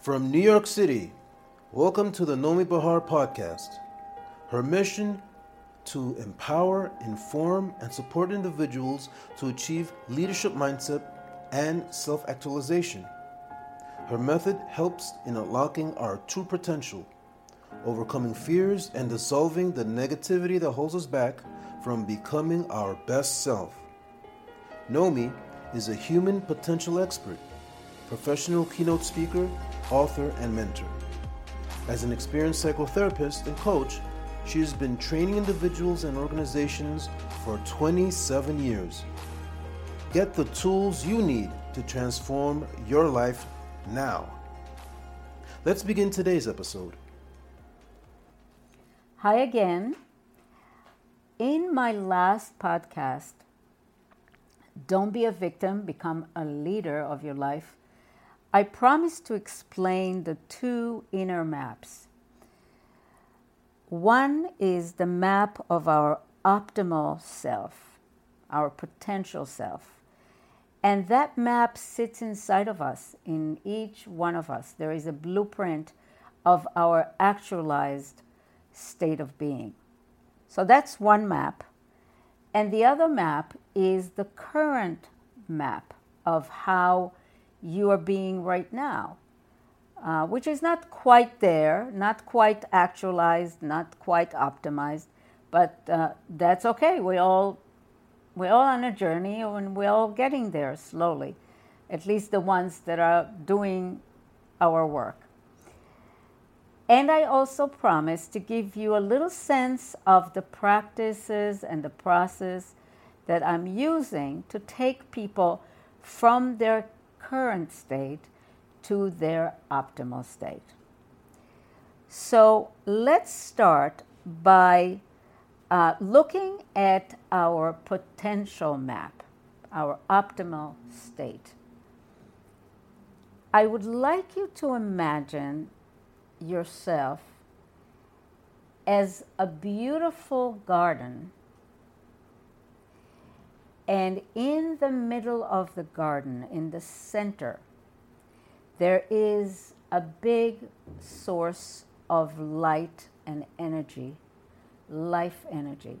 From New York City, welcome to the Nomi Bahar podcast. Her mission to empower, inform, and support individuals to achieve leadership mindset and self actualization. Her method helps in unlocking our true potential, overcoming fears, and dissolving the negativity that holds us back from becoming our best self. Nomi is a human potential expert, professional keynote speaker, author, and mentor. As an experienced psychotherapist and coach, she has been training individuals and organizations for 27 years. Get the tools you need to transform your life now. Let's begin today's episode. Hi again. In my last podcast, Don't Be a Victim, Become a Leader of Your Life, I promised to explain the two inner maps. One is the map of our optimal self, our potential self. And that map sits inside of us, in each one of us. There is a blueprint of our actualized state of being. So that's one map. And the other map is the current map of how you are being right now, uh, which is not quite there, not quite actualized, not quite optimized, but uh, that's okay. We all we're all on a journey and we're all getting there slowly, at least the ones that are doing our work. And I also promise to give you a little sense of the practices and the process that I'm using to take people from their current state to their optimal state. So let's start by uh, looking at our potential map, our optimal state, I would like you to imagine yourself as a beautiful garden. And in the middle of the garden, in the center, there is a big source of light and energy life energy.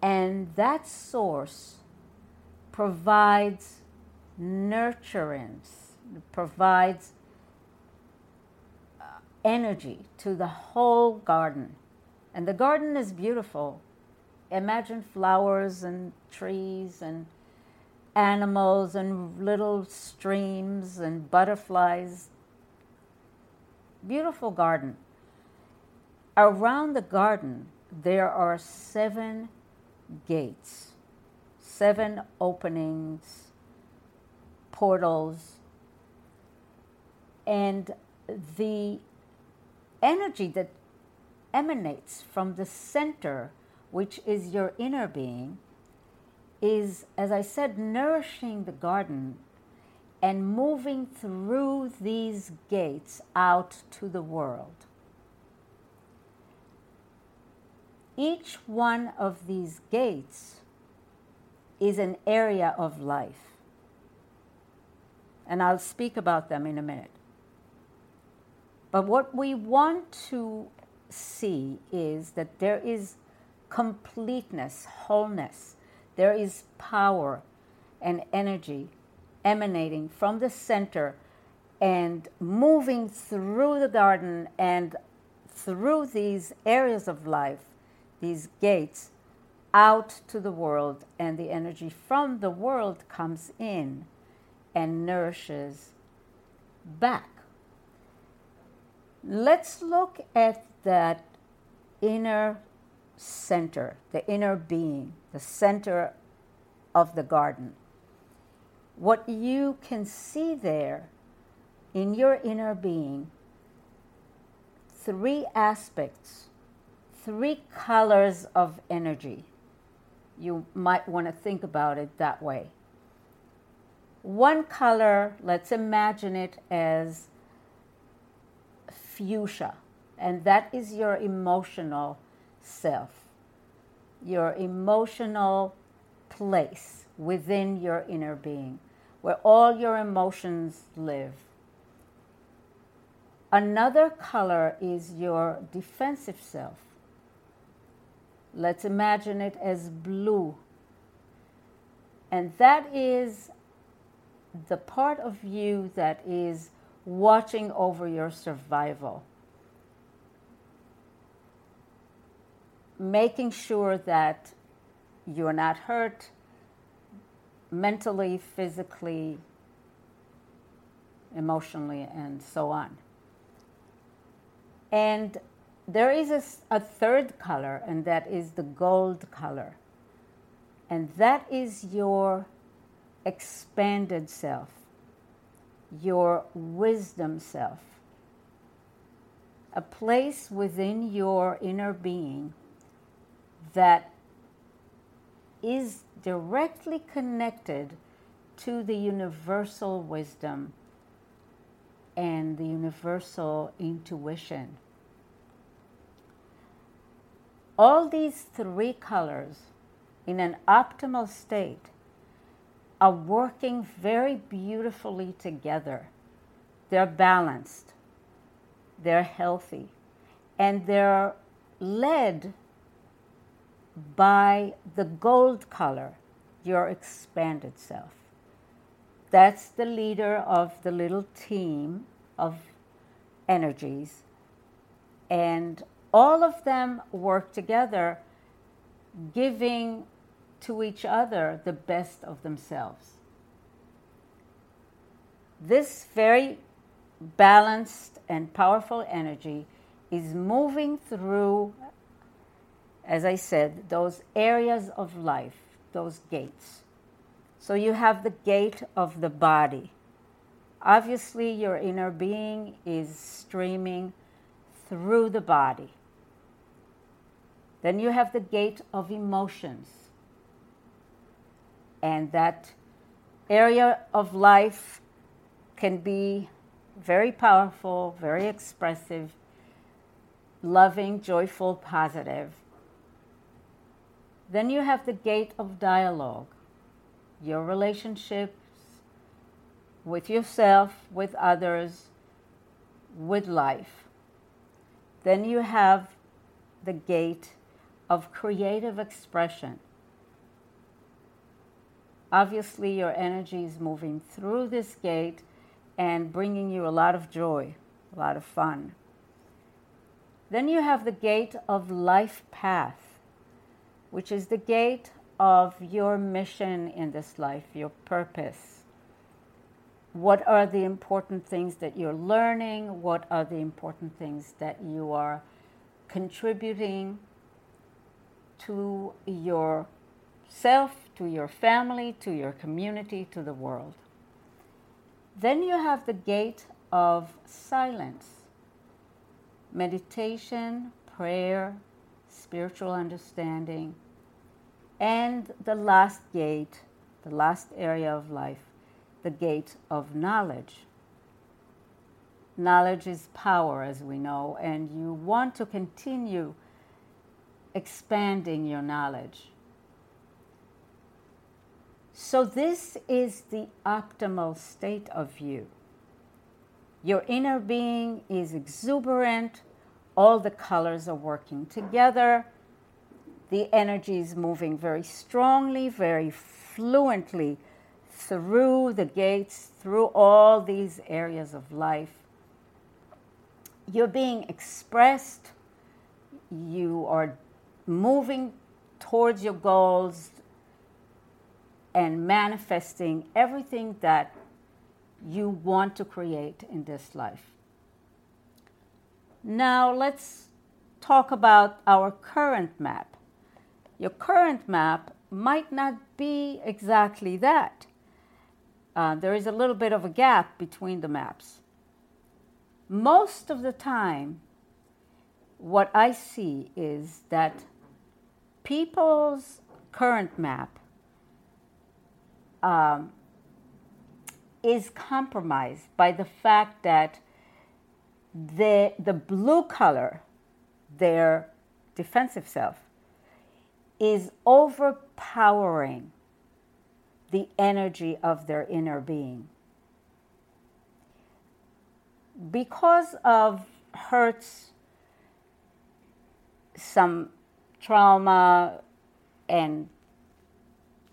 And that source provides nurturance, provides uh, energy to the whole garden. And the garden is beautiful. Imagine flowers and trees and animals and little streams and butterflies. Beautiful garden. Around the garden, there are seven gates, seven openings, portals, and the energy that emanates from the center, which is your inner being, is, as I said, nourishing the garden and moving through these gates out to the world. Each one of these gates is an area of life. And I'll speak about them in a minute. But what we want to see is that there is completeness, wholeness, there is power and energy emanating from the center and moving through the garden and through these areas of life these gates out to the world, and the energy from the world comes in and nourishes back. Let's look at that inner center, the inner being, the center of the garden. What you can see there in your inner being, three aspects three colors of energy. You might want to think about it that way. One color, let's imagine it as fuchsia, and that is your emotional self, your emotional place within your inner being, where all your emotions live. Another color is your defensive self. Let's imagine it as blue. And that is the part of you that is watching over your survival. Making sure that you're not hurt mentally, physically, emotionally, and so on. And there is a, a, third color, and that is the gold color. And that is your expanded self, your wisdom self, a place within your inner being that is directly connected to the universal wisdom and the universal intuition. All these three colors in an optimal state are working very beautifully together. They're balanced, they're healthy, and they're led by the gold color, your expanded self. That's the leader of the little team of energies. And all of them work together, giving to each other the best of themselves. This very balanced and powerful energy is moving through, as I said, those areas of life, those gates. So you have the gate of the body. Obviously, your inner being is streaming through the body. Then you have the gate of emotions. And that area of life can be very powerful, very expressive, loving, joyful, positive. Then you have the gate of dialogue your relationships with yourself, with others, with life. Then you have the gate of creative expression. Obviously, your energy is moving through this gate and bringing you a lot of joy, a lot of fun. Then you have the gate of life path, which is the gate of your mission in this life, your purpose. What are the important things that you're learning? What are the important things that you are contributing to yourself, to your family, to your community, to the world? Then you have the gate of silence, meditation, prayer, spiritual understanding and the last gate, the last area of life, the gate of knowledge. Knowledge is power, as we know, and you want to continue expanding your knowledge. So, this is the optimal state of you. Your inner being is exuberant, all the colors are working together the energy is moving very strongly, very fluently through the gates, through all these areas of life. You're being expressed, you are moving towards your goals and manifesting everything that you want to create in this life. Now, let's talk about our current map. Your current map might not be exactly that. Uh, there is a little bit of a gap between the maps. Most of the time, what I see is that people's current map um, is compromised by the fact that the, the blue color, their defensive self, is overpowering the energy of their inner being. Because of hurts, some trauma, and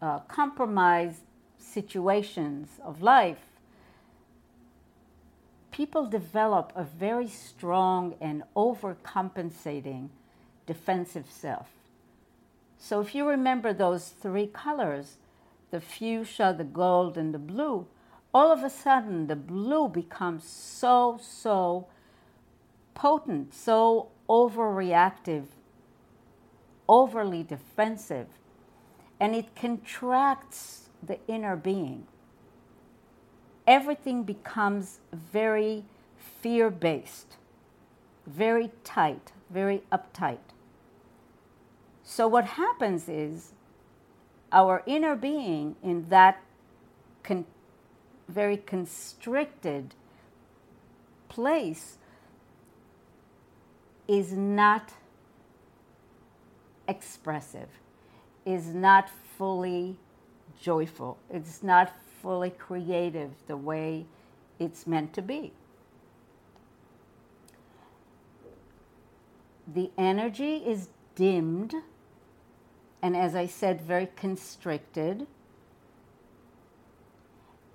uh, compromised situations of life, people develop a very strong and overcompensating defensive self. So if you remember those three colors, the fuchsia, the gold, and the blue, all of a sudden the blue becomes so, so potent, so overreactive, overly defensive, and it contracts the inner being. Everything becomes very fear based, very tight, very uptight. So, what happens is our inner being in that con- very constricted place is not expressive, is not fully joyful, it's not fully creative the way it's meant to be. The energy is dimmed and as I said, very constricted.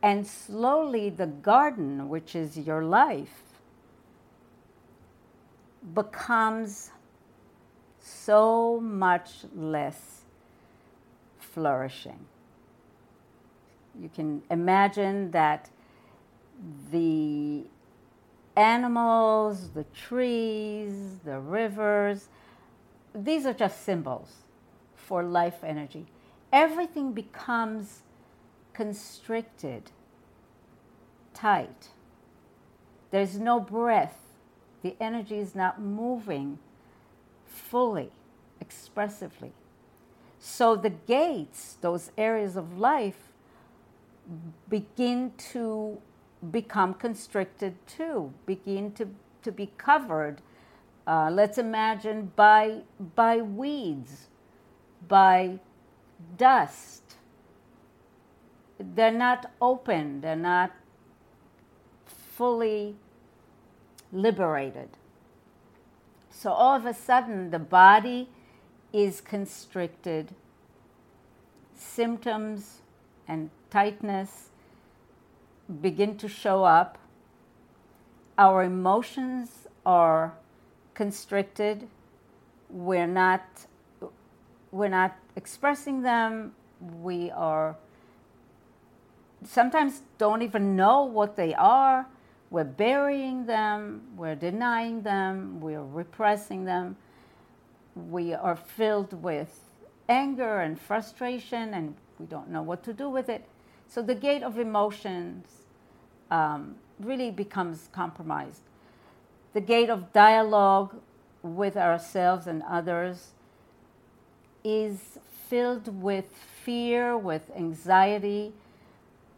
And slowly, the garden, which is your life, becomes so much less flourishing. You can imagine that the animals, the trees, the rivers, these are just symbols for life energy. Everything becomes constricted, tight. There's no breath. The energy is not moving fully, expressively. So the gates, those areas of life, begin to become constricted too, begin to, to be covered. Uh, let's imagine by, by weeds by dust. They're not open, they're not fully liberated. So all of a sudden, the body is constricted, symptoms and tightness begin to show up. Our emotions are constricted. We're not we're not expressing them. We are sometimes don't even know what they are. We're burying them, we're denying them, we're repressing them. We are filled with anger and frustration, and we don't know what to do with it. So the gate of emotions um, really becomes compromised. The gate of dialogue with ourselves and others is filled with fear, with anxiety,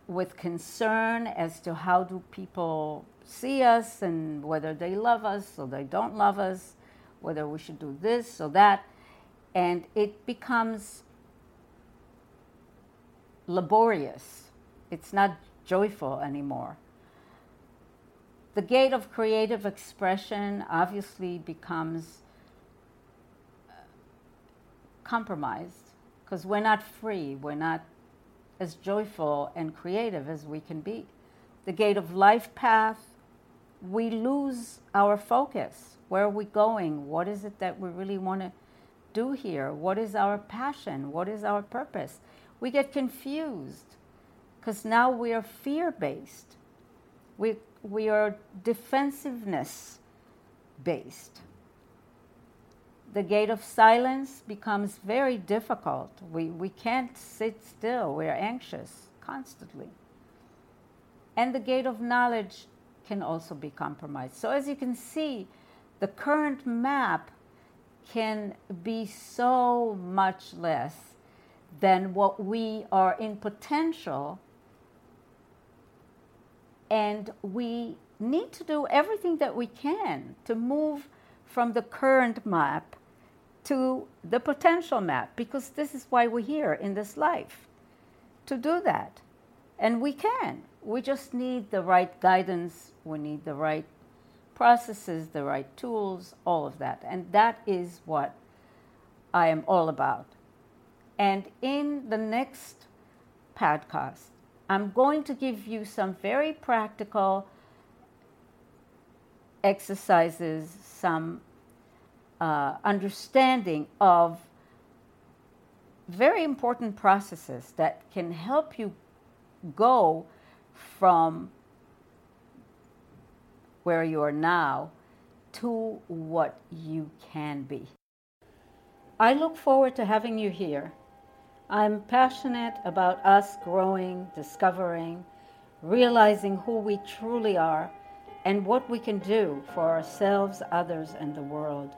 with concern as to how do people see us and whether they love us or they don't love us, whether we should do this or that. And it becomes laborious. It's not joyful anymore. The gate of creative expression obviously becomes compromised because we're not free. We're not as joyful and creative as we can be. The gate of life path, we lose our focus. Where are we going? What is it that we really want to do here? What is our passion? What is our purpose? We get confused because now we are fear based. We, we are defensiveness based the gate of silence becomes very difficult. We, we can't sit still, we're anxious constantly. And the gate of knowledge can also be compromised. So, as you can see, the current map can be so much less than what we are in potential. And we need to do everything that we can to move from the current map to the potential map because this is why we're here in this life to do that. And we can. We just need the right guidance, we need the right processes, the right tools, all of that. And that is what I am all about. And in the next podcast, I'm going to give you some very practical exercises, some uh, understanding of very important processes that can help you go from where you are now to what you can be. I look forward to having you here. I'm passionate about us growing, discovering, realizing who we truly are and what we can do for ourselves, others, and the world.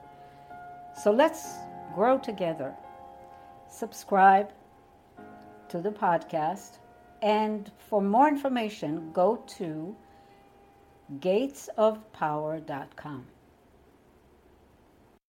So let's grow together. Subscribe to the podcast. And for more information, go to gatesofpower.com.